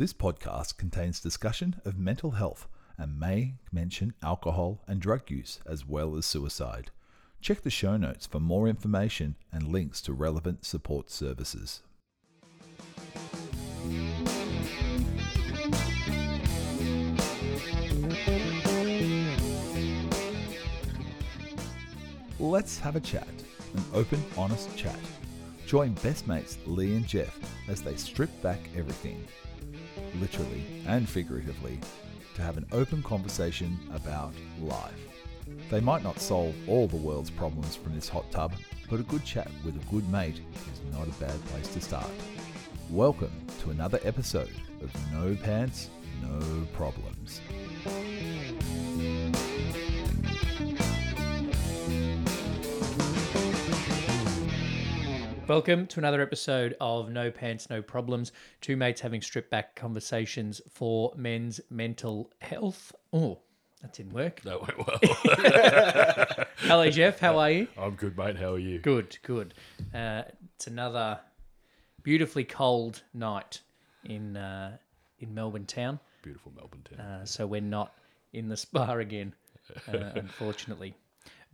This podcast contains discussion of mental health and may mention alcohol and drug use as well as suicide. Check the show notes for more information and links to relevant support services. Let's have a chat, an open, honest chat. Join best mates Lee and Jeff as they strip back everything, literally and figuratively, to have an open conversation about life. They might not solve all the world's problems from this hot tub, but a good chat with a good mate is not a bad place to start. Welcome to another episode of No Pants, No Problems. Welcome to another episode of No Pants, No Problems. Two mates having stripped back conversations for men's mental health. Oh, that didn't work. That went well. Hello, Jeff. How are you? I'm good, mate. How are you? Good, good. Uh, it's another beautifully cold night in uh, in Melbourne town. Beautiful Melbourne town. Uh, so we're not in the spa again, uh, unfortunately.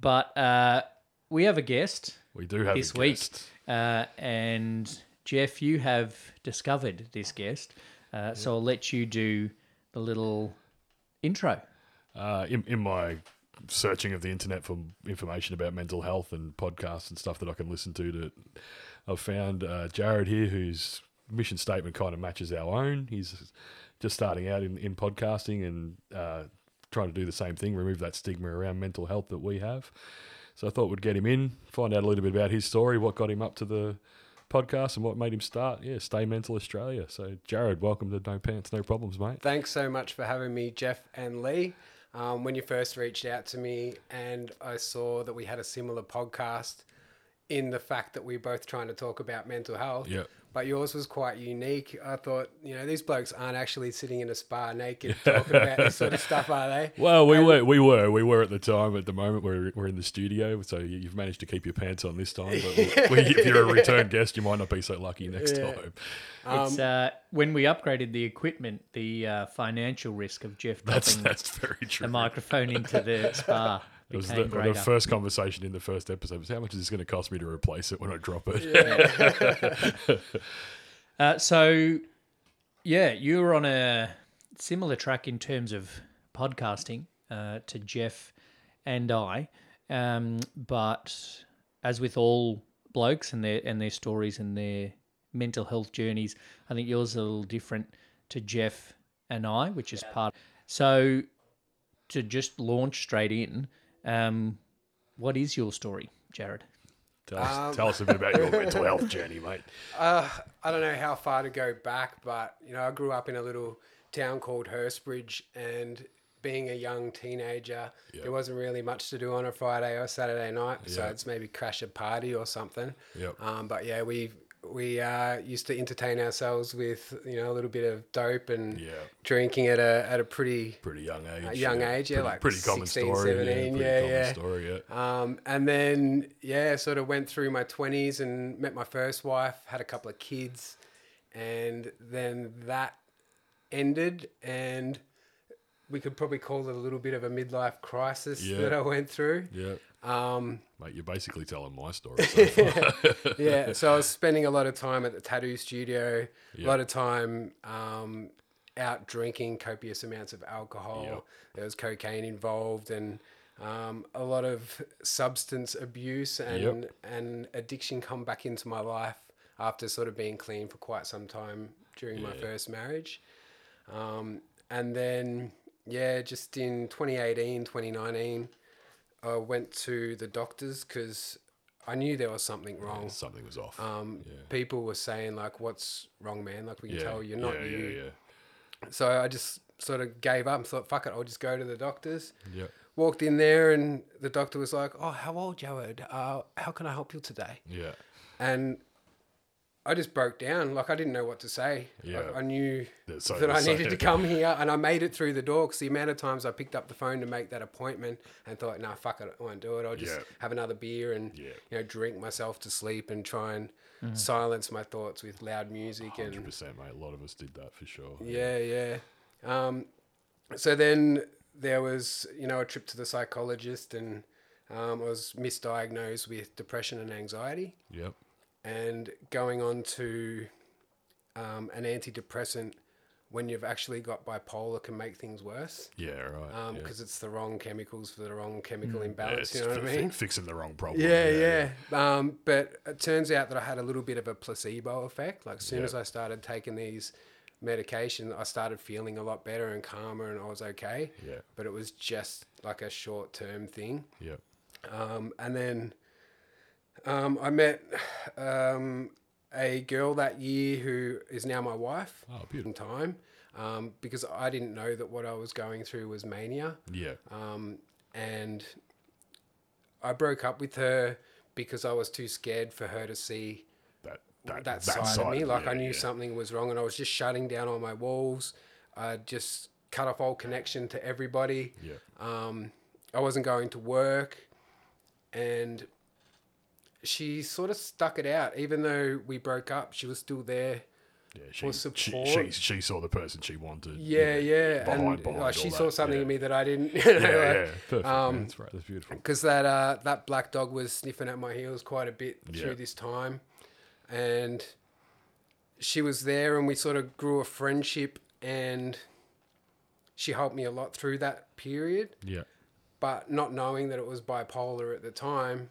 But uh, we have a guest we do have this week. guest. Uh, and Jeff, you have discovered this guest. Uh, So I'll let you do the little intro. Uh, in, in my searching of the internet for information about mental health and podcasts and stuff that I can listen to, to I've found uh, Jared here, whose mission statement kind of matches our own. He's just starting out in, in podcasting and uh, trying to do the same thing, remove that stigma around mental health that we have. So I thought we'd get him in, find out a little bit about his story, what got him up to the podcast, and what made him start. Yeah, Stay Mental Australia. So Jared, welcome to No Pants, No Problems, mate. Thanks so much for having me, Jeff and Lee. Um, when you first reached out to me, and I saw that we had a similar podcast in the fact that we're both trying to talk about mental health. Yep. But yours was quite unique. I thought, you know, these blokes aren't actually sitting in a spa naked talking about this sort of stuff, are they? Well, we And- were, we were, we were at the time. At the moment, we're, we're in the studio, so you- you've managed to keep your pants on this time. But we, we, if you're a return guest, you might not be so lucky next Yeah. time. it's uh, when we upgraded the equipment, the uh, financial risk of Jeff That's that's very true. the microphone into the spa It was the, the first conversation in the first episode was how much is this going to cost me to replace it when I drop it? Uh, so, yeah, you were on a similar track in terms of podcasting uh, to Jeff and I, um, but as with all blokes and their and their stories and their mental health journeys, I think yours is a little different to Jeff and I, which is part. So, to just launch straight in, um, what is your story, Jared? tell, us, Um, tell us a bit about your mental health journey, mate. Uh, I don't know how far to go back, but you know, I grew up in a little town called Hurstbridge, and being a young teenager, there wasn't really much to do on a Friday or Saturday night. So it's maybe crash a party or something. Yep. Um, but yeah, we we uh, used to entertain ourselves with you know a little bit of dope and Yeah. drinking at a at a pretty Pretty young age. a young age, yeah, pretty, like pretty common story. 17, yeah, pretty yeah, common yeah. story. Yeah. Um, and then, yeah, sort of went through my 20s and met my first wife, had a couple of kids, and then that ended. And we could probably call it a little bit of a midlife crisis Yeah. that I went through. Yeah. Um, Mate, you're basically telling my story. So yeah, so I was spending a lot of time at the tattoo studio, Yeah. a lot of time um, out drinking copious amounts of alcohol. Yep. There was cocaine involved and um, a lot of substance abuse and Yep. and addiction come back into my life after sort of being clean for quite some time during my first marriage. Um, and then, yeah, just in 2018, 2019, I went to the doctors because I knew there was something wrong. Something was off. Um, yeah. People were saying like, "What's wrong, man? Like we can yeah. tell you're not yeah, you." Yeah, yeah. So I just sort of gave up and thought, "Fuck it, I'll just go to the doctors." Yeah. Walked in there and the doctor was like, "Oh, how old, Jared? Uh, how can I help you today?" Yeah. And I just broke down. Like I didn't know what to say. Yeah. I, I knew so- that I so- needed to come here, and I made it through the door. Because the amount of times I picked up the phone to make that appointment and thought, "No, fuck it, I won't do it. I'll just Yeah. have another beer and Yeah. you know drink myself to sleep and try and silence my thoughts with loud music and Hundred percent, mate. A lot of us did that for sure. yeah, yeah. Um, so then there was, you know, a trip to the psychologist, and um, I was misdiagnosed with depression and anxiety, Yep. And going on to um, an antidepressant when you've actually got bipolar can make things worse Yeah. Right. because yeah. Mm. it's the wrong chemicals for the wrong chemical Yeah, imbalance. it's you know what I mean? fixing the wrong problem. Yeah, yeah. Um, but it turns out that I had a little bit of a placebo effect. Like, as soon Yeah. as I started taking these medication, I started feeling a lot better and calmer, and I was okay. Yeah. But it was just like a short term thing. Yeah. Um, and then um, I met um, a girl that year who is now my wife. Oh, beautiful. time, um, because I didn't know that what I was going through was mania Yeah. um, and I broke up with her because I was too scared for her to see That that, that, side, of me. Like yeah, I knew yeah. something was wrong, and I was just shutting down all my walls. I just cut off all connection to everybody. Yeah. Um, I wasn't going to work, and she sort of stuck it out. Even though we broke up, she was still there. Yeah, for she, she, support. she, she saw the person she wanted. Yeah, yeah, behind- and behind like, she all saw that, something yeah. in me that I didn't. You Yeah, know, like- yeah, perfect. um. That's right. That's beautiful. because that uh, that black dog was sniffing at my heels quite a bit Yeah. through this time, and she was there, and we sort of grew a friendship, and she helped me a lot through that period. Yeah, But not knowing that it was bipolar at the time,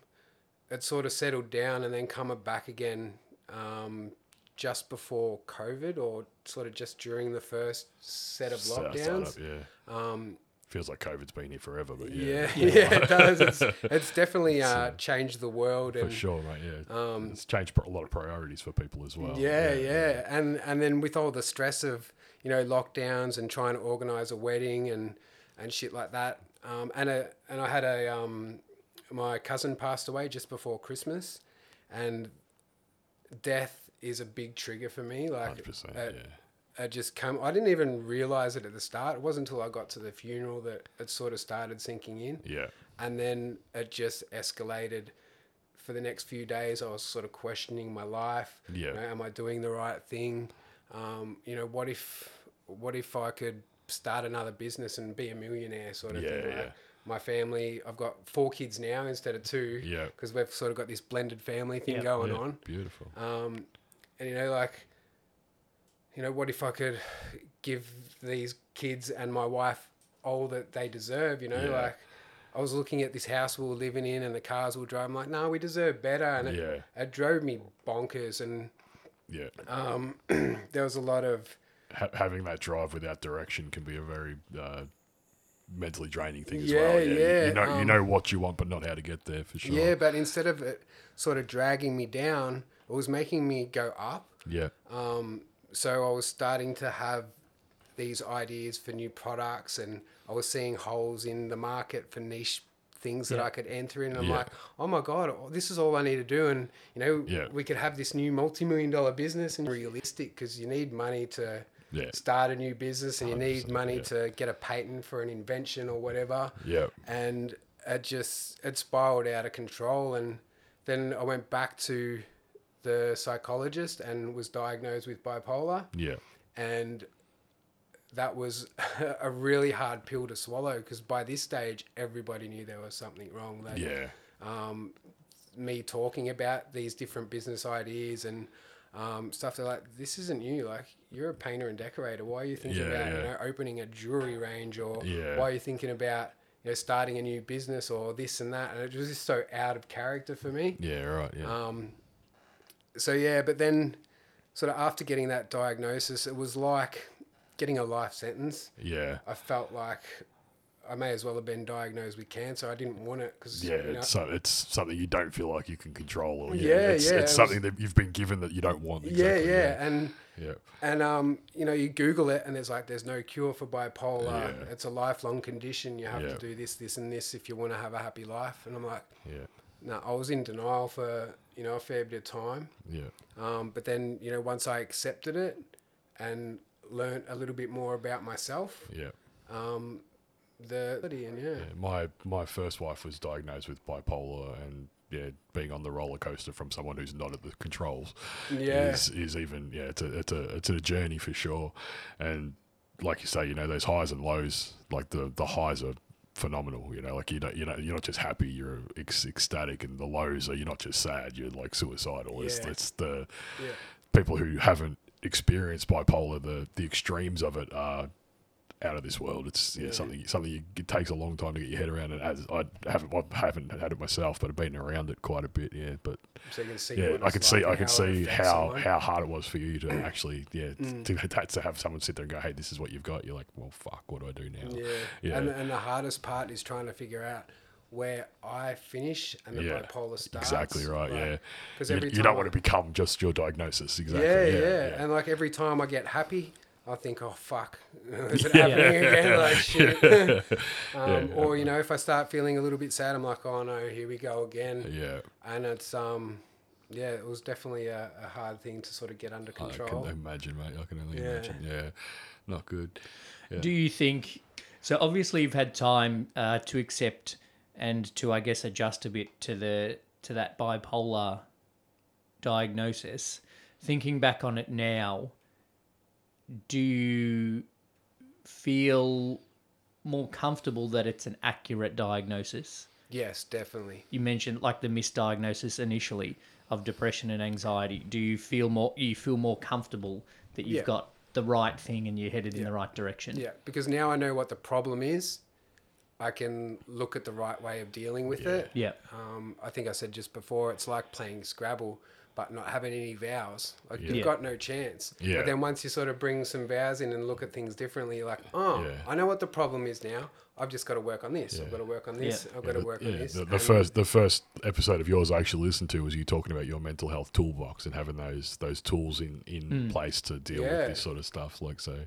it sort of settled down and then come back again um, just before COVID, or sort of just during the first set of lockdowns. start up, yeah. Um, Feels like COVID's been here forever, but yeah, yeah, yeah, it does. It's, it's definitely uh, changed the world. for sure, mate. Yeah, Um, it's changed a lot of priorities for people as well. yeah, yeah, and and then with all the stress of you know lockdowns and trying to organize a wedding and and shit like that, um, and a and I had a um, my cousin passed away just before Christmas, and death is a big trigger for me. Like, it- Yeah, it just come. I didn't even realize it at the start. It wasn't until I got to the funeral that it sort of started sinking in. yeah, and then it just escalated for the next few days i was sort of questioning my life Yeah. you know, am i doing the right thing um, you know what if what if i could start another business and be a millionaire sort of Yeah, thing like, yeah. My family i've got four kids now instead of two Yeah. because we've sort of got this blended family thing Yeah. going yeah. on Beautiful. um, and you know, like, you know, what if I could give these kids and my wife all that they deserve? You know, Yeah. like, I was looking at this house we were living in and the cars we were driving. I'm like, no, we deserve better, and it, Yeah. it drove me bonkers. And yeah, um, there was a lot of having that drive without direction can be a very uh, mentally draining thing as Yeah, well. You- yeah, You know, you um, know what you want, but not how to get there for sure. yeah, but instead of it sort of dragging me down, it was making me go up. yeah, Um, so I was starting to have these ideas for new products, and I was seeing holes in the market for niche things that Yeah. I could enter in. And I'm Yeah. like, oh my god, this is all I need to do, and you know, Yeah. we could have this new multi-million dollar business and realistic because you need money to Yeah. start a new business, and you need money yeah. to get a patent for an invention or whatever. Yeah, and it just it spiraled out of control and then i went back to the psychologist and was diagnosed with bipolar. Yeah, and that was a really hard pill to swallow because by this stage everybody knew there was something wrong. That yeah, um, me talking about these different business ideas and um, stuff. They're like, this isn't you. Like, you're a painter and decorator. Why are you thinking Yeah, about you know opening a jewelry range or Yeah. why are you thinking about you know starting a new business or this and that? And it was just so out of character for me. yeah, right, yeah, Um, so yeah, but then sort of after getting that diagnosis, it was like getting a life sentence. yeah. I felt like I may as well have been diagnosed with cancer. I didn't want it because Yeah, you know, it's, so, it's something you don't feel like you can control, or Yeah, yeah, it's, yeah, it's it something that you've been given that you don't want. Exactly, yeah, yeah, and yeah, and um, you know, you Google it, and there's like, there's no cure for bipolar. Yeah. It's a lifelong condition. You have Yeah. to do this, this, and this if you want to have a happy life. And I'm like, yeah, no, I was in denial for you know, a fair bit of time. Yeah. Um, but then, you know, once I accepted it and learned a little bit more about myself, Yeah. um, the and yeah, Yeah, my my first wife was diagnosed with bipolar, and yeah, being on the roller coaster from someone who's not at the controls Yeah. is is even yeah, it's a it's a it's a journey for sure. And like you say, you know, those highs and lows, like the the highs are phenomenal. You know, like you don't you know you're not just happy, you're ec- ecstatic, and the lows are you're not just sad, you're like suicidal. It's it's the yeah, people who haven't experienced bipolar, the the extremes of it are out of this world. It's yeah, Yeah. something something you, it takes a long time to get your head around. And as I haven't I haven't had it myself, but I've been around it quite a bit. Yeah, but so you can see. yeah, I can see like I can see how someone. how hard it was for you to actually yeah Mm. to, to have someone sit there and go, hey, this is what you've got. You're like, well, fuck, what do I do now? Yeah. Yeah. And, and the hardest part is trying to figure out where I finish and the Yeah, bipolar starts. Exactly right. yeah, Because you, every you don't I- want to become just your diagnosis. Exactly. Yeah, Yeah, yeah, And like every time I get happy, I think, oh fuck, is it Yeah. happening again? Like shit. um, Yeah. Or you know, if I start feeling a little bit sad, I'm like, oh no, here we go again. yeah. And it's um, yeah, it was definitely a, a hard thing to sort of get under control. I can imagine, mate. I can only Yeah. imagine. Yeah, not good. Yeah. Do you think so? Obviously, you've had time uh, to accept and to, I guess, adjust a bit to the to that bipolar diagnosis. Thinking back on it now, do you feel more comfortable that it's an accurate diagnosis? Yes, definitely. You mentioned like the misdiagnosis initially of depression and anxiety. Do you feel more? You feel more comfortable that you've Yeah. got the right thing and you're headed in the right direction? Yeah, because now I know what the problem is. I can look at the right way of dealing with Yeah. it. Yeah. Um, I think I said just before, it's like playing Scrabble, but not having any vows. Like Yeah. you've got no chance. Yeah. But then once you sort of bring some vows in and look at things differently, you're like, oh, Yeah. I know what the problem is now. I've just got to work on this. Yeah. I've got to work on this. I've Yeah, got to the- work yeah, on this. The, the first the first episode of yours I actually listened to was you talking about your mental health toolbox and having those those tools in in mm. place to deal with this sort of stuff. Like so,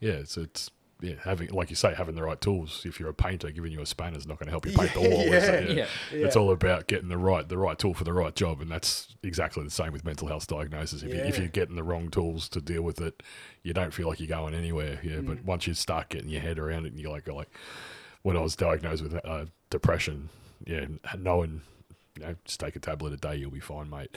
yeah, it's it's yeah having like you say having the right tools. If you're a painter, giving you a spanner is not going to help you paint the wall. is it? Yeah. Yeah. It's Yeah. all about getting the right the right tool for the right job, and that's exactly the same with mental health diagnosis. If, you, if you're getting the wrong tools to deal with it, you don't feel like you're going anywhere. Yeah, Mm. but once you start getting your head around it, and you're like, like when I was diagnosed with uh, depression, yeah, knowing you know just take a tablet a day, you'll be fine, mate.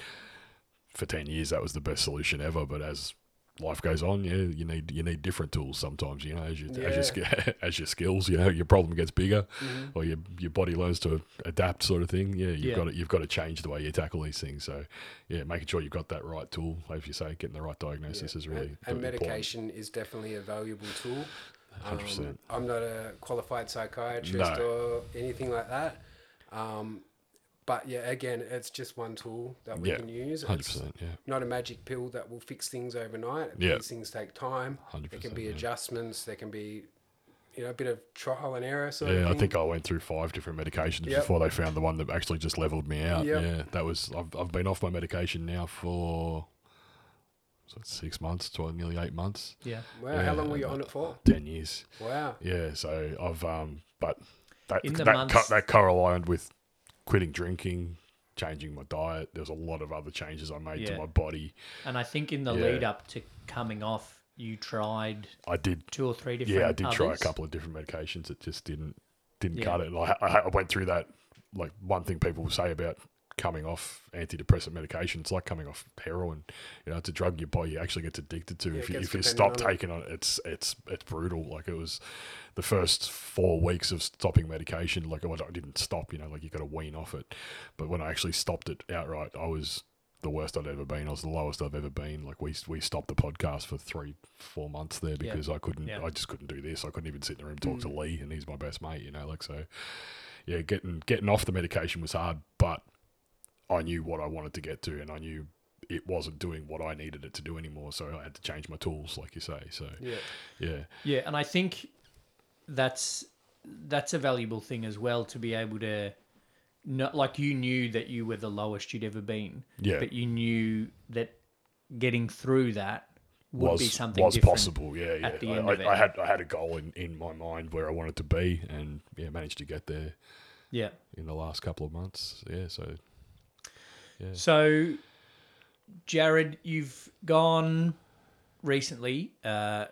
For ten years, that was the best solution ever. But as life goes on, yeah, you need you need different tools sometimes. You know, as you as your as your skills, you know, your problem gets bigger, Mhm. or your your body learns to adapt, sort of thing. Yeah, you've Yeah. got to, you've got to change the way you tackle these things. So, yeah, making sure you've got that right tool, as you say, getting the right diagnosis Yeah. is really and, and important. medication is definitely a valuable tool. 100%. Um, I'm not a qualified psychiatrist No. or anything like that. Um, but yeah, again, it's just one tool that we Yeah, can use. Hundred percent, yeah, not a magic pill that will fix things overnight. Yeah. These things take time. hundred There can be Yeah, adjustments. There can be, you know, a bit of trial and error sort of yeah I think I went through five different medications Yep. before they found the one that actually just leveled me out. Yep. Yeah, that was I've I've been off my medication now for six months, twelve, nearly eight months, Yeah. wow, yeah, how long were you on it for? ten years. Wow. Yeah, so I've um, but that In the that months- co- that correlated with quitting drinking, changing my diet. There's a lot of other changes I made to my body. And I think in the Yeah. lead up to coming off, you tried I did, two or three different. yeah, I did try a couple of different medications. It just didn't didn't Yeah. cut it. I, I, I went through that. Like one thing people say about coming off antidepressant medication, it's like coming off heroin. You know, it's a drug your body actually gets addicted to. Yeah, if you, if you stop on it. taking it, it's it's it's brutal. Like it was the first four weeks of stopping medication. Like I didn't stop. You know, like you got to wean off it. But when I actually stopped it outright, I was the worst I'd ever been. I was the lowest I've ever been. Like we we stopped the podcast for three four months there Yeah. because I couldn't. Yeah. I just couldn't do this. I couldn't even sit in the room and talk to mm. Lee, and he's my best mate. You know, like so. Yeah, getting getting off the medication was hard, but I knew what I wanted to get to, and I knew it wasn't doing what I needed it to do anymore. So I had to change my tools, like you say. So Yeah. yeah, Yeah, and I think that's that's a valuable thing as well to be able to not like you knew that you were the lowest you'd ever been. Yeah. But you knew that getting through that would was be something was possible. Yeah, yeah. at the I, end I, of it. I had I had a goal in, in my mind where I wanted to be, and yeah, managed to get there Yeah. in the last couple of months. Yeah, so So, Jared, you've gone recently uh,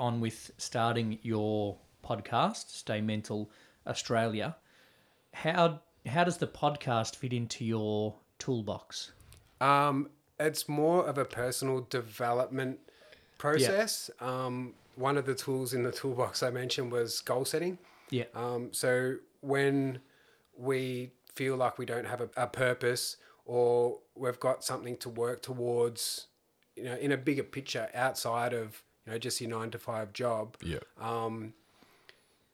on with starting your podcast, Stay Mental Australia. How how does the podcast fit into your toolbox? Um, it's more of a personal development process. Um, one of the tools in the toolbox I mentioned was goal setting. Yeah. Um, so when we feel like we don't have a, a purpose or we've got something to work towards, you know, in a bigger picture outside of you know just your nine to five job. Yeah. Um,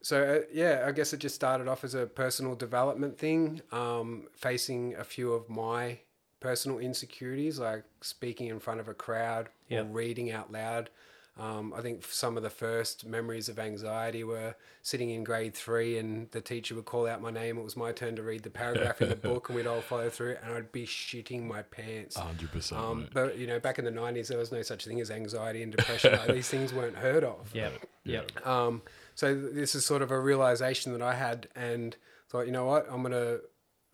so uh, yeah, I guess it just started off as a personal development thing, um, facing a few of my personal insecurities, like speaking in front of a crowd Yep. or reading out loud. Um, I think some of the first memories of anxiety were sitting in grade three, and the teacher would call out my name. It was my turn to read the paragraph in the book, and we'd all follow through, and I'd be shitting my pants. hundred percent. Um, but you know, back in the nineties, there was no such thing as anxiety and depression. like, these things weren't heard of. Yeah. Yeah. Yeah. Um, so this is sort of a realization that I had, and thought, you know what, I'm gonna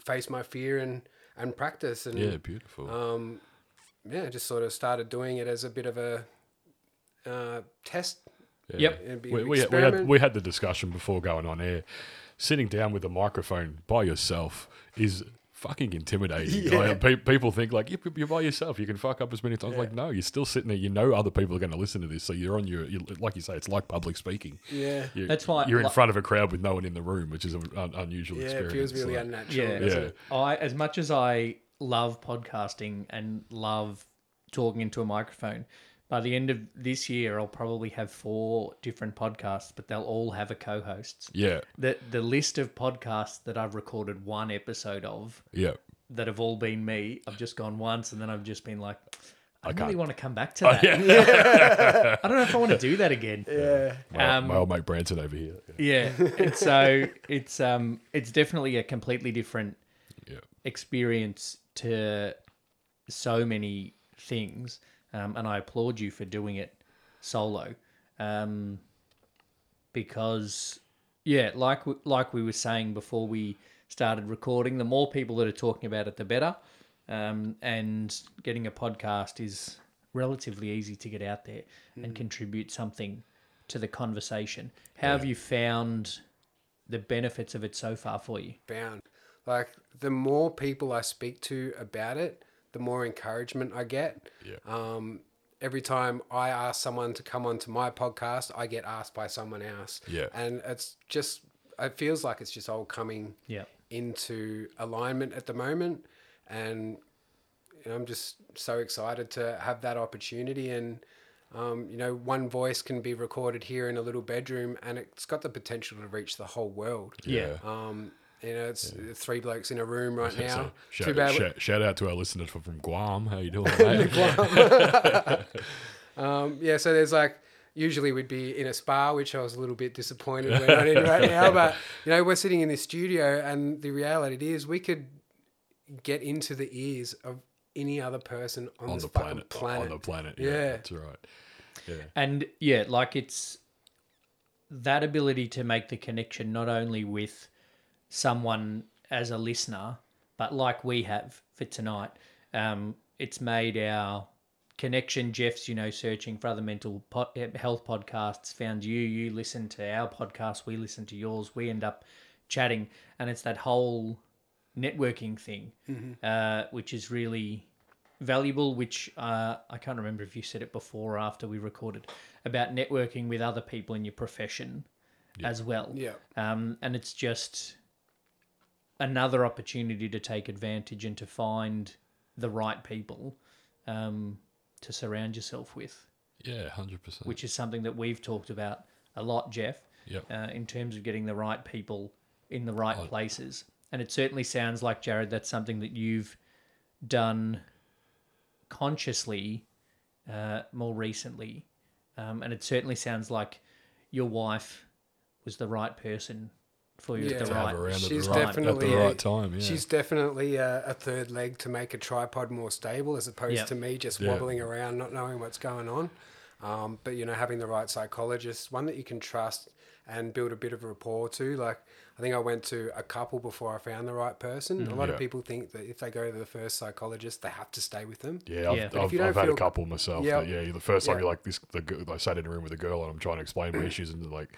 face my fear and and practice, and Yeah, beautiful. um, yeah, just sort of started doing it as a bit of a uh, test. Yeah. Yep. We, we, had, we, had, we had the discussion before going on air. Sitting down with a microphone by yourself is fucking intimidating. Yeah. Like, pe- people think like "You- you're by yourself, you can fuck up as many times. Like no, you're still sitting there. You know other people are going to listen to this, so you're on your. You, like you say, it's like public speaking. yeah, You're, That's why- you're in front of a crowd with no one in the room, which is an un- unusual yeah, it experience. feels really like- unnatural. Yeah. Yeah. I as much as I love podcasting and love talking into a microphone, by the end of this year I'll probably have four different podcasts, but they'll all have a co-host. yeah, The the list of podcasts that I've recorded one episode of yeah. that have all been me, I've just gone once and then I've just been like I, really can't. want to come back to Oh, that. yeah. I don't know if I want to do that again. Yeah, my, Um, my old mate Branson over here. Yeah. and so it's um it's definitely a completely different Yeah. experience to so many things, um, and I applaud you for doing it solo, um, because yeah, like w- like we were saying before we started recording, the more people that are talking about it, the better, um, and getting a podcast is relatively easy to get out there and contribute something to the conversation. How have you found the benefits of it so far for you? found. Like the more people I speak to about it, the more encouragement I get. Yeah. Um, every time I ask someone to come onto my podcast, I get asked by someone else. Yeah. And it's just, it feels like it's just all coming Yeah. into alignment at the moment. And I'm just so excited to have that opportunity. And, um, you know, one voice can be recorded here in a little bedroom and it's got the potential to reach the whole world. Yeah. Um, you know, it's three blokes in a room right So, now. shout, Too bad. shout, shout out to our listeners from, from Guam. How you doing, mate? Um, yeah, so there's like usually we'd be in a spa, which I was a little bit disappointed we're not in right now. But you know, we're sitting in this studio, and the reality is we could get into the ears of any other person on, on this the fucking planet, planet. On the planet. Yeah, Yeah. that's right. Yeah. And yeah, like it's that ability to make the connection not only with someone as a listener, but like we have for tonight, um, it's made our connection. Jeff's, you know, searching for other mental po- eh, health podcasts, found you. You listen to our podcast, we listen to yours. We end up chatting, and it's that whole networking thing, uh, which is really valuable. Which uh, I can't remember if you said it before or after we recorded about networking with other people in your profession as well. Yeah. Um, and it's just another opportunity to take advantage and to find the right people um, to surround yourself with, Yeah, hundred percent. which is something that we've talked about a lot, Jeff, Yep. uh, in terms of getting the right people in the right places. And it certainly sounds like, Jared, that's something that you've done consciously uh, more recently. Um, and it certainly sounds like your wife was the right person for you Yeah. at the To have right around at She's the right, at definitely the a- right time. Yeah. She's definitely a, a third leg to make a tripod more stable, as opposed Yep. to me just Yeah. wobbling around, not knowing what's going on. Um, but you know, having the right psychologist, one that you can trust and build a bit of a rapport to. Like I think I went to a couple before I found the right person. a lot Yeah. of people think that if they go to the first psychologist, they have to stay with them. Yeah, I've, Yeah. But if I've, you don't I've had a couple myself. Yeah. that, yeah, the first time Yeah. you're like this, the, g- I sat in a room with a girl and I'm trying to explain my issues, and like,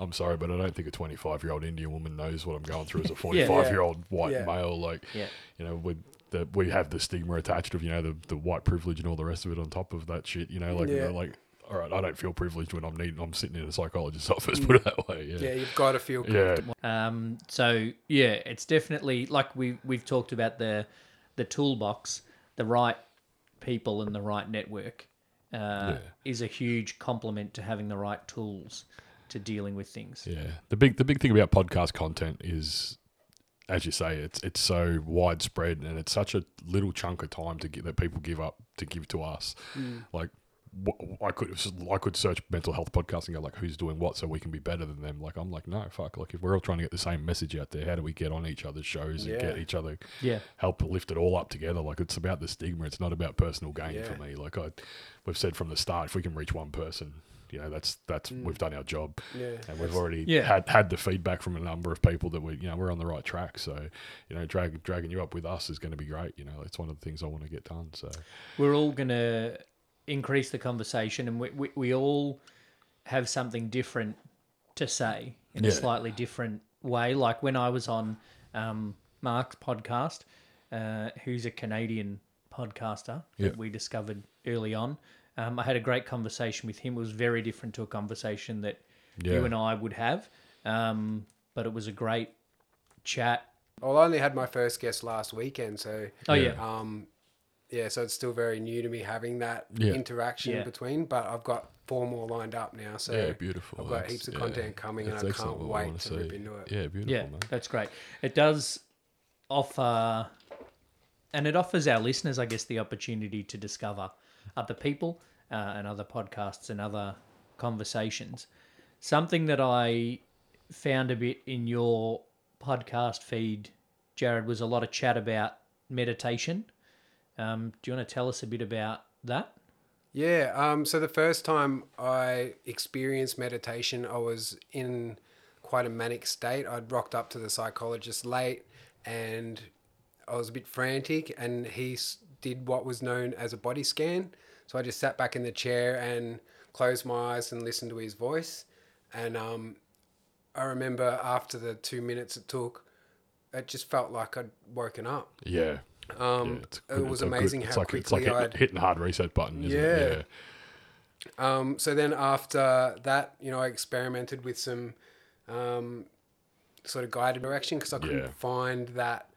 I'm sorry, but I don't think a 25 year old Indian woman knows what I'm going through as a 45 year old white Yeah. male. Like, Yeah. you know, with the, we have the stigma attached of you know the, the white privilege and all the rest of it on top of that shit. You know, like Yeah. like. All right, I don't feel privileged when I'm needing. I'm sitting in a psychologist's office. Put it that way. Yeah, Yeah. you've got to feel Yeah. Um, so yeah, it's definitely like we we've talked about the the toolbox, the right people and the right network uh, is a huge complement to having the right tools to dealing with things. Yeah. The big the big thing about podcast content is as you say, it's it's so widespread and it's such a little chunk of time to get that people give up to give to us. Mm. Like I could I could search mental health podcasts and go like who's doing what so we can be better than them. Like I'm like no fuck. Like if we're all trying to get the same message out there, how do we get on each other's shows and get each other Yeah. help lift it all up together? Like it's about the stigma. It's not about personal gain Yeah. for me. Like I we've said from the start, if we can reach one person. You know that's that's we've done our job, Yeah. and we've already Yeah. had had the feedback from a number of people that we you know we're on the right track. So you know drag, dragging you up with us is going to be great. You know it's one of the things I want to get done. So We're all going to increase the conversation, and we, we, we all have something different to say in a slightly different way. Like when I was on um, Mark's podcast, uh, who's a Canadian podcaster Yeah. that we discovered early on. Um, I had a great conversation with him. It was very different to a conversation that you and I would have, um, but it was a great chat. Well, I only had my first guest last weekend, so Oh Yeah. yeah, um, yeah, so it's still very new to me having that Yeah. interaction Yeah. between. But I've got four more lined up now, so yeah, beautiful. I've got That's- heaps of yeah, content coming, and I can't wait wanna to rip see. into it. Yeah, beautiful, yeah, man. that's great. It does offer, and it offers our listeners, I guess, the opportunity to discover other people uh, and other podcasts and other conversations. Something that I found a bit in your podcast feed, Jared, was a lot of chat about meditation. Um, do you want to tell us a bit about that? Yeah. Um, so the first time I experienced meditation, I was in quite a manic state. I'd rocked up to the psychologist late and I was a bit frantic, and he did what was known as a body scan. So I just sat back in the chair and closed my eyes and listened to his voice. And um, I remember after the two minutes it took, it just felt like I'd woken up. Yeah. Um, yeah, it was it's a good- amazing how like, it's like quickly hitting, I'd hitting a hard reset button, isn't Yeah. it? Um, so then after that, you know, I experimented with some um, sort of guided direction because I couldn't Yeah. find that,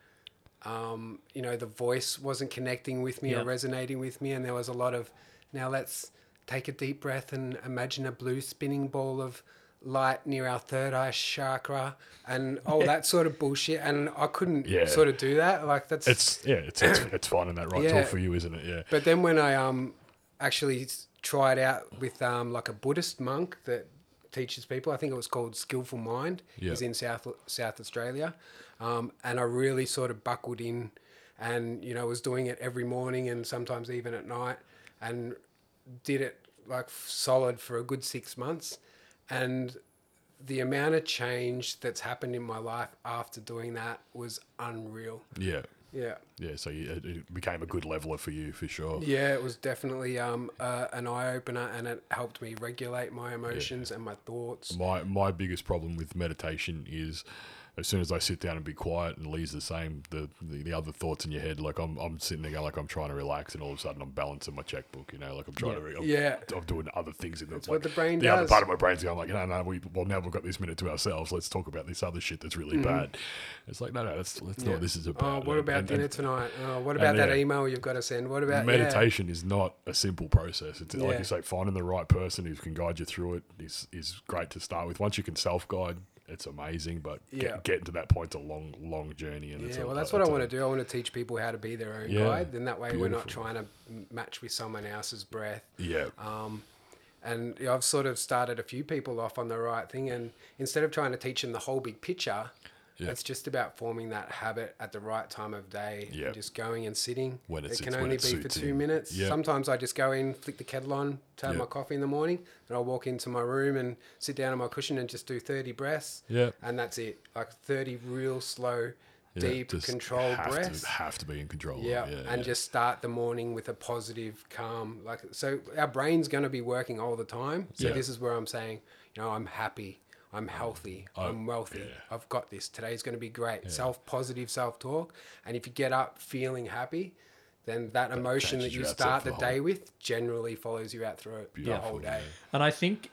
um, you know, the voice wasn't connecting with me Yeah. or resonating with me. And there was a lot of, now let's take a deep breath and imagine a blue spinning ball of light near our third eye chakra and all that sort of bullshit. And I couldn't Yeah. sort of do that. Like that's, It's yeah, it's it's, it's finding that right Yeah. tool for you, isn't it? Yeah. But then when I um actually tried out with um like a Buddhist monk that teaches people, I think it was called Skillful Mind. He's in South South Australia, um, and I really sort of buckled in, and you know was doing it every morning and sometimes even at night, and did it like solid for a good six months, and the amount of change that's happened in my life after doing that was unreal. Yeah. Yeah. Yeah. So you, it- became a good leveler for you for sure. Yeah, it was definitely um, uh, an eye opener, and it helped me regulate my emotions and my thoughts. My my biggest problem with meditation is as soon as I sit down and be quiet and Lee's the same, the, the, the other thoughts in your head, like I'm I'm sitting there going like I'm trying to relax and all of a sudden I'm balancing my checkbook, you know, like I'm trying to I'm, Yeah. I'm doing other things in the like, what the brain the other part of my brain's going like, no, no, we well now we've got this minute to ourselves. Let's talk about this other shit that's really bad. It's like no, no, know Mm-hmm. Yeah. what this is Oh, about. what And- about and- dinner and tonight? Oh, what about that yeah. email you've got to send? What about yeah. meditation is not a simple process. It's like you say, finding the right person who can guide you through it is is great to start with. Once you can self guide, it's amazing. But Yeah. get, getting to that point's a long, long journey. And it's Yeah, a, well, that's a- what I want to do. I want to teach people how to be their own Yeah, guide. Then that way we're not trying to match with someone else's breath. Yeah, Um, and I've sort of started a few people off on the right thing. And instead of trying to teach them the whole big picture, Yeah. It's just about forming that habit at the right time of day. and Yeah. Just going and sitting. When it it can only it be for two in. minutes. Yeah. Sometimes I just go in, flick the kettle on to have Yeah. my coffee in the morning. and I'll walk into my room and sit down on my cushion and just do 30 breaths. Yeah. And that's it. Like 30 real slow, Yeah, deep, controlled have breaths. To, have to be in control. Yeah, yeah, and yeah. just start the morning with a positive, calm. Like so, our brain's going to be working all the time. So this is where I'm saying, you know, I'm happy, I'm oh, healthy, oh, I'm wealthy, yeah. I've got this. Today's going to be great. Self positive, self talk, and if you get up feeling happy, then that emotion that changes you start for the the whole- day with generally follows you out through it the whole day. And I think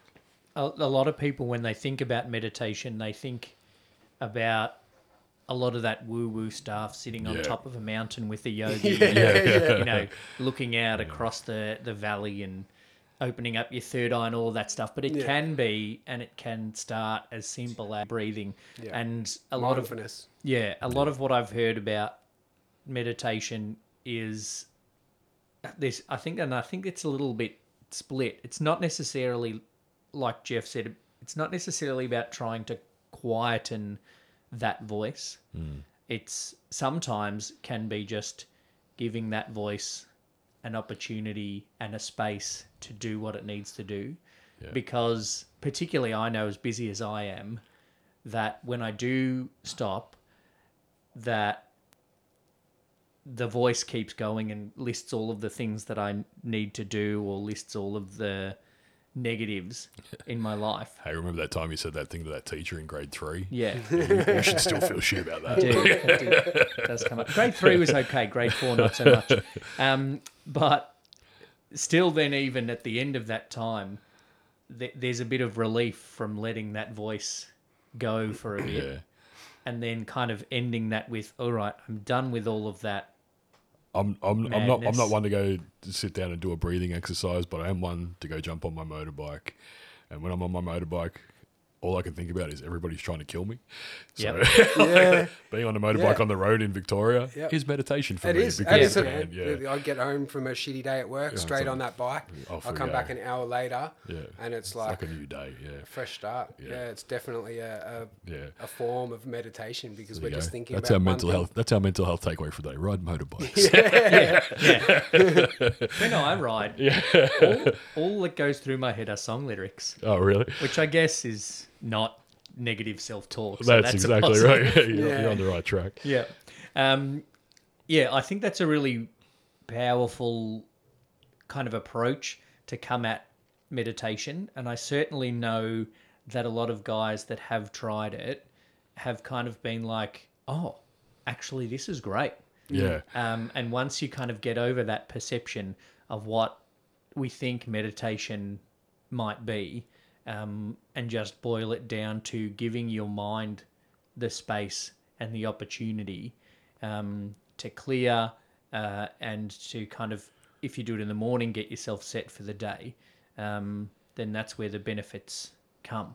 a, a lot of people, when they think about meditation, they think about a lot of that woo woo stuff sitting on Yeah. top of a mountain with a yogi, Yeah, yeah. you know, looking out across the, the valley and opening up your third eye and all that stuff. But it Yeah. can be, and it can start as simple as breathing. Yeah. And a lot of Mindfulness. yeah, a lot of what I've heard about meditation is this. I think, and I think it's a little bit split. It's not necessarily like Jeff said. It's not necessarily about trying to quieten that voice. Hmm. It's sometimes can be just giving that voice an opportunity and a space to do what it needs to do. Yeah. Because particularly I know as busy as I am, that when I do stop, that the voice keeps going and lists all of the things that I need to do or lists all of the negatives in my life. Hey, remember that time you said that thing to that teacher in grade three? Yeah. you, you should still feel shit about that. do. It do- it does come up. Grade three was okay. Grade four, not so much. Um, but still, then, even at the end of that time, th- there's a bit of relief from letting that voice go for a bit, Yeah. and then kind of ending that with, "All right, I'm done with all of that." I'm I'm I'm not I'm not one to go sit down and do a breathing exercise, but I am one to go jump on my motorbike. And when I'm on my motorbike, all I can think about is everybody's trying to kill me. So Yep. Yeah. being on a motorbike Yeah. on the road in Victoria Yep. is meditation for It me is. It because is a- man, yeah, I get home from a shitty day at work, it's straight like- on that bike. I we come go. back an hour later, yeah, and it's it's like, like a new day. Yeah, a fresh start. Yeah. Yeah, it's definitely a, yeah. a, a form of meditation because we're you just thinking That's about our one mental thing. health. That's our mental health takeaway for the day. Ride motorbikes. When I ride, Yeah. all, all that goes through my head are song lyrics, oh, really? which I guess is not negative self-talk. so That's, a exactly right. you're, Yeah. you're on the right track. Yeah. Um, yeah, I think that's a really powerful kind of approach to come at meditation. And I certainly know that a lot of guys that have tried it have kind of been like, oh, actually, this is great. Yeah, Um, and once you kind of get over that perception of what we think meditation might be, um, and just boil it down to giving your mind the space and the opportunity um, to clear uh, and to kind of, if you do it in the morning, get yourself set for the day, um, then that's where the benefits come.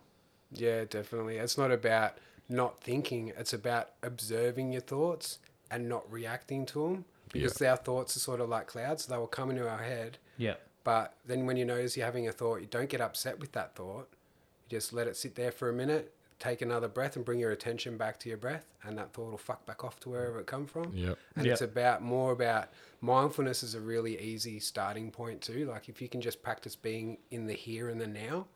Yeah, definitely. It's not about not thinking. It's about observing your thoughts and not reacting to them because our thoughts are sort of like clouds. They will come into our head, Yeah. But then when you notice you're having a thought, you don't get upset with that thought. You just let it sit there for a minute, take another breath, and bring your attention back to your breath, and that thought will fuck back off to wherever it come from. Yep. And Yep. it's about more about mindfulness is a really easy starting point too. Like if you can just practice being in the here and the now,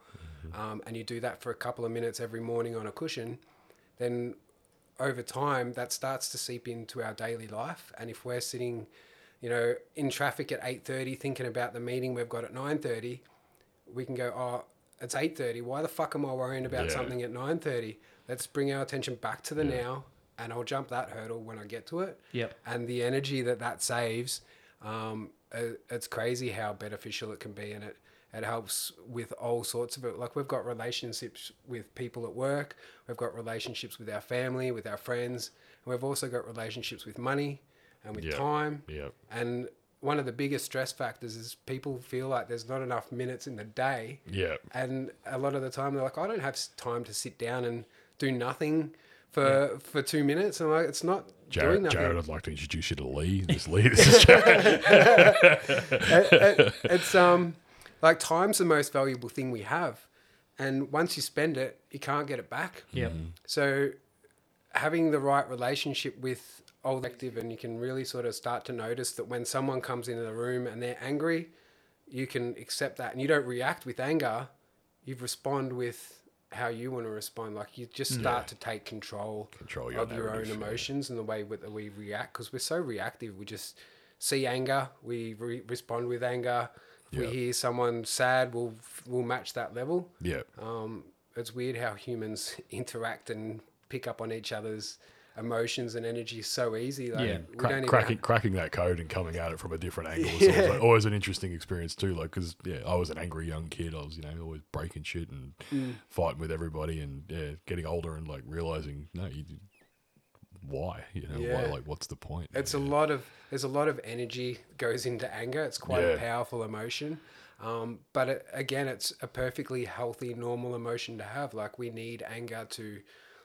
um, and you do that for a couple of minutes every morning on a cushion, then over time that starts to seep into our daily life. And if we're sitting, you know, in traffic at eight thirty, thinking about the meeting we've got at nine thirty, we can go, oh, it's eight thirty. Why the fuck am I worrying about Yeah. something at nine thirty? Let's bring our attention back to the now, and I'll jump that hurdle when I get to it. Yep. And the energy that that saves, um, uh, it's crazy how beneficial it can be, and it it helps with all sorts of it. Like we've got relationships with people at work, we've got relationships with our family, with our friends, and we've also got relationships with money and with Yeah. time. Yep. And one of the biggest stress factors is people feel like there's not enough minutes in the day. Yeah. And a lot of the time they're like, I don't have time to sit down and do nothing for for two minutes. And I'm like, it's not doing Jared, nothing. Jared, I'd like to introduce you to Lee. This Lee, this is Jared. It- it- it's um like time's the most valuable thing we have, and once you spend it, you can't get it back. Yep. Mm-hmm. So having the right relationship with old active and you can really sort of start to notice that when someone comes into the room and they're angry you can accept that and you don't react with anger. You respond with how you want to respond like you just start to take control, Control your of your own narrative, yeah. emotions and the way that we react because we're so reactive. We just see anger we re- respond with anger. If we hear someone sad we'll we'll match that level. Yeah. um, it's weird how humans interact and pick up on each other's emotions and energy so easy. Like, Yeah. we don't cracking have- cracking that code and coming at it from a different angle is always, always an interesting experience too. Like, because yeah, I was an angry young kid. I was you know always breaking shit and Mm. fighting with everybody, and yeah, getting older and like realizing no, you, why you know why like what's the point? It's a lot of there's a lot of energy goes into anger. It's quite a powerful emotion. Um, but it, again, it's a perfectly healthy, normal emotion to have. Like we need anger to,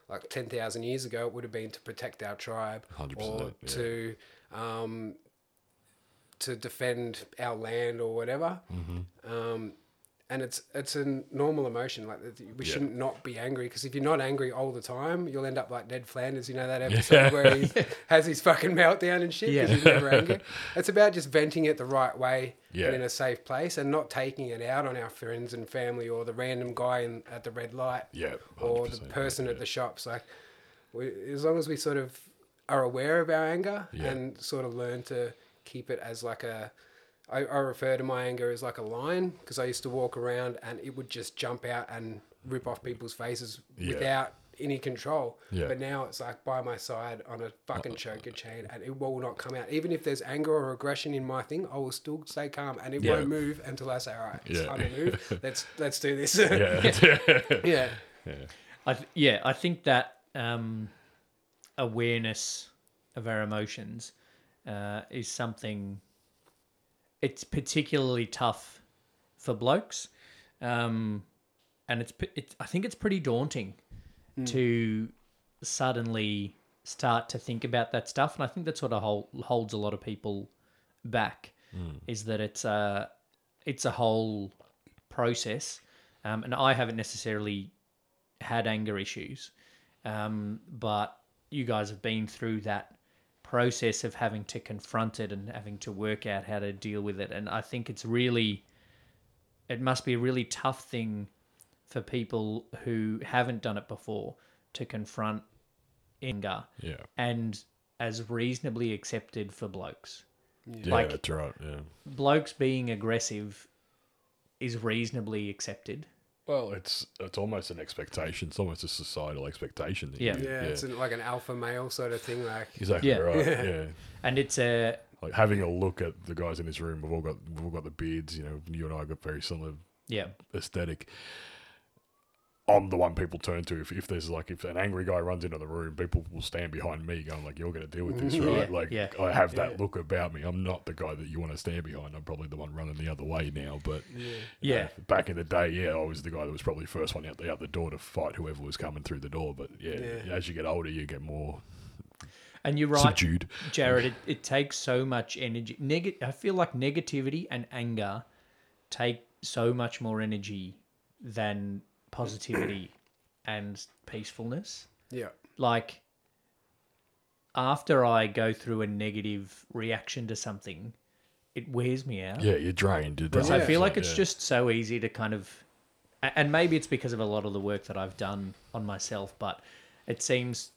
like ten thousand years ago, it would have been to protect our tribe 100%, or yeah. to, um, to defend our land or whatever. Mm-hmm. Um, and it's it's a normal emotion. Like we Yeah. shouldn't not be angry because if you're not angry all the time, you'll end up like Ned Flanders. You know that episode where he has his fucking meltdown and shit because Yeah. he's never angry. It's about just venting it the right way Yeah. and in a safe place, and not taking it out on our friends and family or the random guy in, at the red light Yeah, or the person yeah. at the shops. Like, we, as long as we sort of are aware of our anger Yeah. and sort of learn to keep it as like a, I, I refer to my anger as like a lion because I used to walk around and it would just jump out and rip off people's faces Yeah. without any control. Yeah. But now it's like by my side on a fucking choker chain and it will not come out. Even if there's anger or aggression in my thing, I will still stay calm and it Yeah. won't move until I say, all right, it's Yeah. time to move. Let's, let's do this. yeah, yeah. I th- yeah, I think that um, awareness of our emotions uh, is something. It's particularly tough for blokes, um, and it's, p- it's I think it's pretty daunting to suddenly start to think about that stuff, and I think that's what a hold, holds a lot of people back. Is that it's a it's a whole process, um, and I haven't necessarily had anger issues, um, but you guys have been through that process of having to confront it and having to work out how to deal with it. And I think it's really, it must be a really tough thing for people who haven't done it before to confront anger yeah, and as reasonably accepted for blokes. yeah. Like- that's right. Yeah. Blokes being aggressive is reasonably accepted. Well, it's it's almost an expectation. It's almost a societal expectation. That Yeah. you- Yeah, it's like an alpha male sort of thing. Like, exactly Yeah. right. Yeah. And it's a like having a look at the guys in this room. We've all got we've all got the beards. You know, you and I got very similar yeah, aesthetic. I'm the one people turn to if, if there's like if an angry guy runs into the room, people will stand behind me going like, "You're going to deal with this, mm-hmm. right?" Yeah, like yeah. I have that look about me. I'm not the guy that you want to stand behind. I'm probably the one running the other way now. But Yeah. know, back in the day, yeah, I was the guy that was probably the first one out the out the door to fight whoever was coming through the door. But yeah, Yeah. as you get older, you get more and you're right. subdued. Jared, it, it takes so much energy. Neg- I feel like negativity and anger take so much more energy than positivity and peacefulness. yeah, Like, after I go through a negative reaction to something, it wears me out. Yeah, you're drained. It Because doesn't- I feel like it's yeah. just so easy to kind of, and maybe it's because of a lot of the work that I've done on myself, but it seems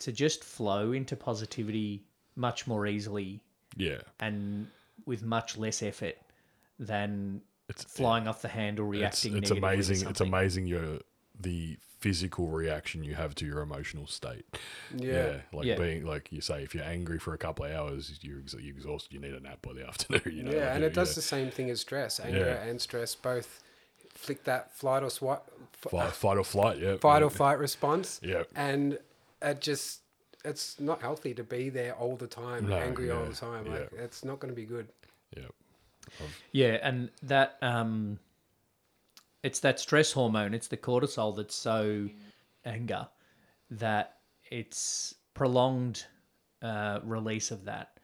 to just flow into positivity much more easily yeah. and with much less effort than It's flying off the handle, It's, reacting. it's negatively to amazing. It's amazing your the physical reaction you have to your emotional state. yeah, like Yeah. being like you say, if you're angry for a couple of hours, you're, ex- you're exhausted. You need a nap by the afternoon. You know, yeah, like, and it does yeah. the same thing as stress. Anger Yeah. and stress both flick that flight or swipe, fight, fight or flight. Yeah, fight or flight response. Yeah. and it just it's not healthy to be there all the time, No, angry all the time. Like it's not going to be good. Yeah, Yeah, and that um, it's that stress hormone. It's the cortisol that's so anger that it's prolonged uh, release of that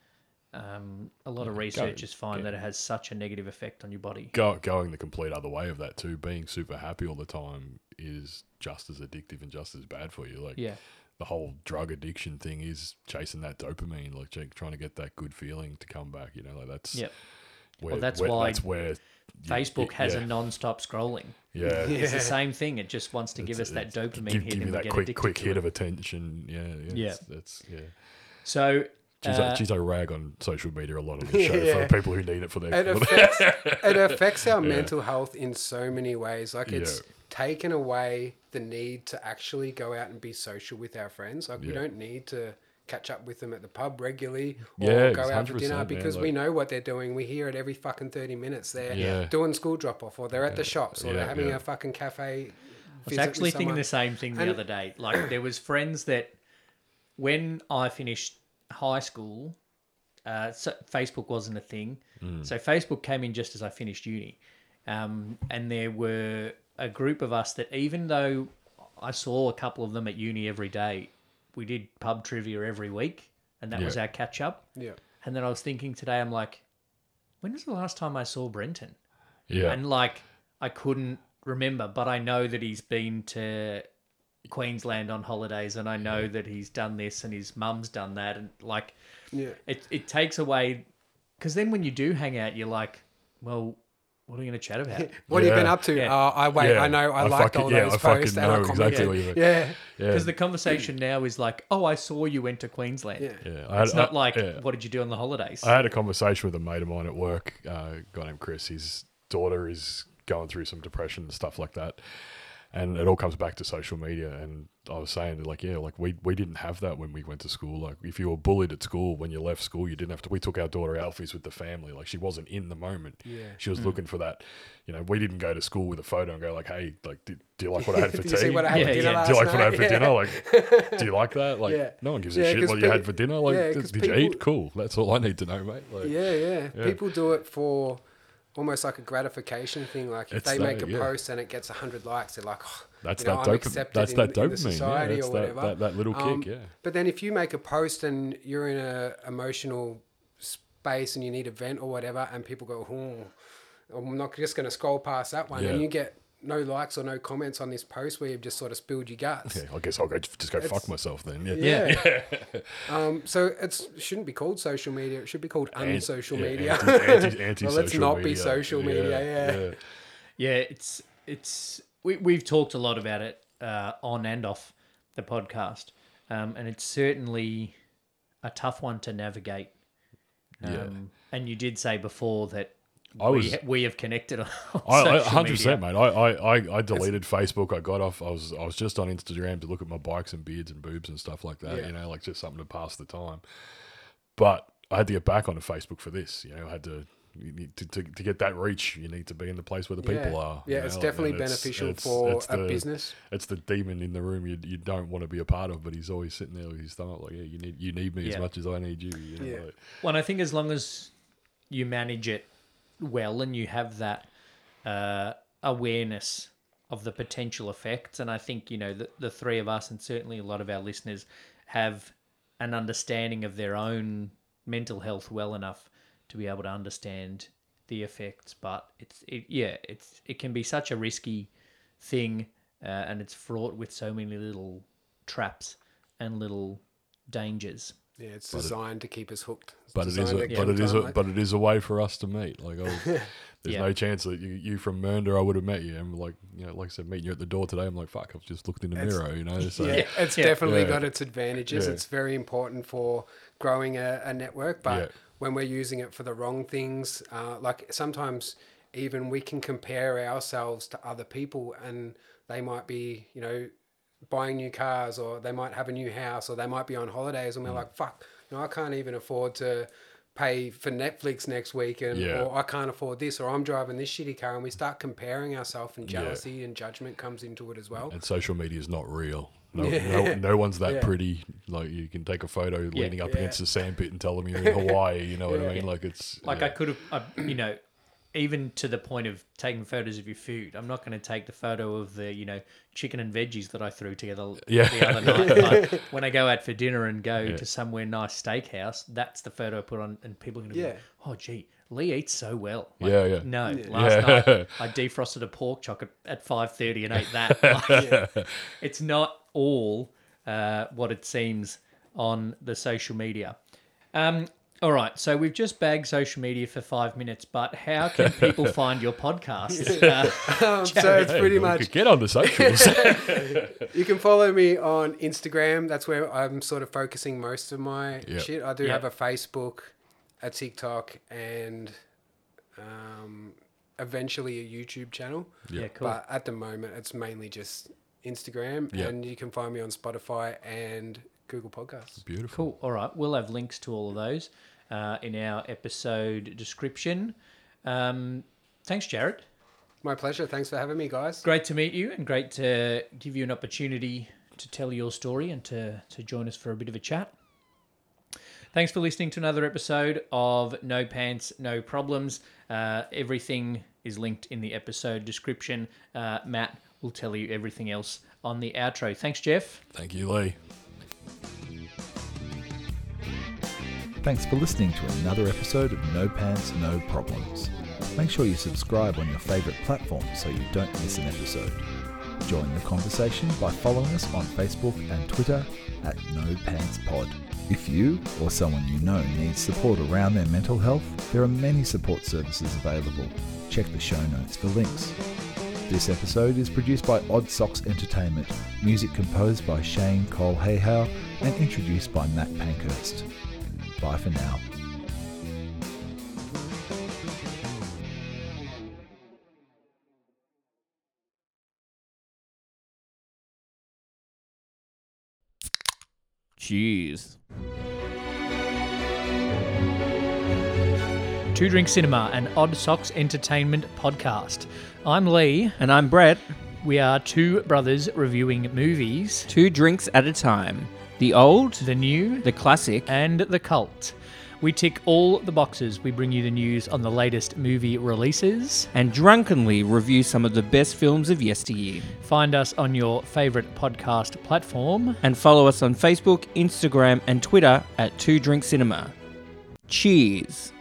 um, a lot of researchers find that it has such a negative effect on your body. Go, going the complete other way of that too, being super happy all the time is just as addictive and just as bad for you. Like Yeah. the whole drug addiction thing is chasing that dopamine, like trying to get that good feeling to come back. You know, like that's Yep. Where, Well, that's where, why that's where you- Facebook has yeah, a non-stop scrolling. yeah. It's the same thing. It just wants to give us that dopamine give, hit give and you that get quick quick hit of attention. Yeah, yeah, Yeah. It's, that's yeah. So, Geez, uh, I, geez, I rag on social media a lot on this show Yeah. for people who need it for their. It affects it affects our mental health in so many ways. Like it's Yeah. taken away the need to actually go out and be social with our friends. Like we don't need to catch up with them at the pub regularly or Yeah, go out for 100%, dinner man, because we know what they're doing. We hear it every fucking thirty minutes. They're Yeah. doing school drop off or they're at the shops or Yeah, they're having yeah. a fucking cafe. I was actually thinking the same thing the And- other day. Like there was friends that when I finished high school, uh, so Facebook wasn't a thing. Mm. So Facebook came in just as I finished uni, um, and there were a group of us that even though I saw a couple of them at uni every day, we did pub trivia every week, and that was our catch up. Yeah. And then I was thinking today, I'm like, when was the last time I saw Brenton? yeah, And like, I couldn't remember, but I know that he's been to Queensland on holidays, and I know that he's done this, and his mum's done that, and like, Yeah. it it takes away, because then when you do hang out, you're like, well, what are we going to chat about? What have you been up to? Yeah. Oh, I wait. Yeah. I know. I, I liked fucking- all yeah, those I posts and I know commented. exactly what you mean. Yeah. yeah. Because the conversation now is like, oh, I saw you went to Queensland. Yeah. yeah. I had, It's not I- like, yeah. what did you do on the holidays? I had a conversation with a mate of mine at work, uh, a guy named Chris. His daughter is going through some depression and stuff like that. And it all comes back to social media. And I was saying, like, yeah, like we, we didn't have that when we went to school. Like, if you were bullied at school when you left school, you didn't have to. We took our daughter Alfie's with the family. Like, she wasn't in the moment. Yeah. She was mm. looking for that. You know, we didn't go to school with a photo and go, like, hey, like, do, do you like what I had for Did tea? you see what I had Yeah, for dinner yeah. do you like what I had for Yeah. dinner? Like, do you like that? Like, Yeah. no one gives Yeah, a shit 'cause what you had for dinner. Like, yeah, did, 'cause did you eat? Cool. That's all I need to know, mate. Like, Yeah, yeah, Yeah. People do it for almost like a gratification thing. Like if It's they that, make a yeah. post and it gets hundred likes, they're like, oh, That's you know, that I'm dopamine. accepted That's in- that dopamine. Yeah, society that's or that, whatever. that, that little kick. Um, yeah. But then if you make a post and you're in a emotional space and you need a vent or whatever, and people go, oh, I'm not just going to scroll past that one, Yeah. and you get no likes or no comments on this post where you've just sort of spilled your guts. Yeah, I guess I'll go just go fuck myself then. Yeah. Yeah. um, so it shouldn't be called social media. It should be called Ant- unsocial yeah, media. Anti, anti, anti Well, let's not be social media, yeah. Yeah, it's it's we we've talked a lot about it uh, on and off the podcast, um, and it's certainly a tough one to navigate. Um, Yeah. And you did say before that I was- we have connected on 100%, media. mate. I, I, I, deleted Facebook. I got off. I was I was just on Instagram to look at my bikes and beards and boobs and stuff like that. Yeah. You know, like just something to pass the time. But I had to get back onto Facebook for this. You know, I had to. You need to, to, to get that reach, you need to be in the place where the people yeah. are. Yeah, it's know, definitely and it's- beneficial it's- for it's a the- business. It's the demon in the room you, you don't want to be a part of, but he's always sitting there with his thumb up, like, yeah, you need you need me Yeah. as much as I need you. you know, Yeah. like- Well, and I think as long as you manage it well and you have that uh, awareness of the potential effects, and I think you know the, the three of us, and certainly a lot of our listeners, have an understanding of their own mental health well enough to be able to understand the effects. But it's it, yeah, it's it can be such a risky thing, uh, and it's fraught with so many little traps and little dangers. Yeah, it's designed to keep us hooked. It's but it is, a, but it is, a, like- but it is a way for us to meet. Like, I was, there's Yeah. no chance that you, you from Mernda, I would have met you. And like, you know, like I said, meeting you at the door today, I'm like, fuck, I've just looked in the It's- mirror, you know. So, yeah, it's Yeah. definitely Yeah. got its advantages. Yeah. It's very important for growing a, a network, but Yeah. when we're using it for the wrong things, uh, like sometimes even we can compare ourselves to other people, and they might be, you know, buying new cars, or they might have a new house, or they might be on holidays, Mm. and we're like, fuck, you know, I can't even afford to pay for Netflix next week and Yeah. or I can't afford this or I'm driving this shitty car and we start comparing ourselves and Yeah. jealousy and judgment comes into it as well. And social media is not real. No, Yeah. no, no one's that Yeah. pretty. Like you can take a photo leaning up Yeah. against the sandpit and tell them you're in Hawaii. You know what I mean? Like it's Like yeah. I could have, you know, even to the point of taking photos of your food. I'm not going to take the photo of the you know chicken and veggies that I threw together Yeah. the other night. But when I go out for dinner and go to somewhere nice steakhouse, that's the photo I put on, and people are going to Yeah. go, "Oh, gee, Lee eats so well." Like, Yeah, yeah. No, last Yeah. night I defrosted a pork chop at, at five thirty and ate that. Like, It's not all uh, what it seems on the social media. Um, all right, so we've just bagged social media for five minutes, but how can people find your podcast? Uh, Um, so it's Hey, pretty we much could get on the socials. You can follow me on Instagram. That's where I'm sort of focusing most of my Yep. shit. I do Yep. have a Facebook, a TikTok, and um, eventually a YouTube channel. yeah, cool. But at the moment, it's mainly just Instagram, Yep. and you can find me on Spotify and Google Podcasts. Beautiful. Cool. All right. We'll have links to all of those uh, in our episode description. Um, thanks, Jared. My pleasure. Thanks for having me, guys. Great to meet you and great to give you an opportunity to tell your story and to, to join us for a bit of a chat. Thanks for listening to another episode of No Pants, No Problems. Uh, everything is linked in the episode description. Uh, Matt will tell you everything else on the outro. Thanks, Jeff. Thank you, Lee. Thanks for listening to another episode of No Pants, No Problems. Make sure you subscribe on your favourite platform so you don't miss an episode. Join the conversation by following us on Facebook and Twitter at No Pants Pod. If you or someone you know needs support around their mental health, there are many support services available. Check the show notes for links. This episode is produced by Odd Socks Entertainment, music composed by Shane Cole Hayhow, and introduced by Matt Pankhurst. Bye for now. Jeez. Two Drink Cinema, an Odd Socks Entertainment podcast. I'm Lee. And I'm Brett. We are two brothers reviewing movies, Two drinks at a time. The old, the new, the classic, and the cult. We tick all the boxes. We bring you the news on the latest movie releases. and drunkenly review some of the best films of yesteryear. Find us on your favourite podcast platform. And follow us on Facebook, Instagram, and Twitter at Two Drink Cinema. Cheers.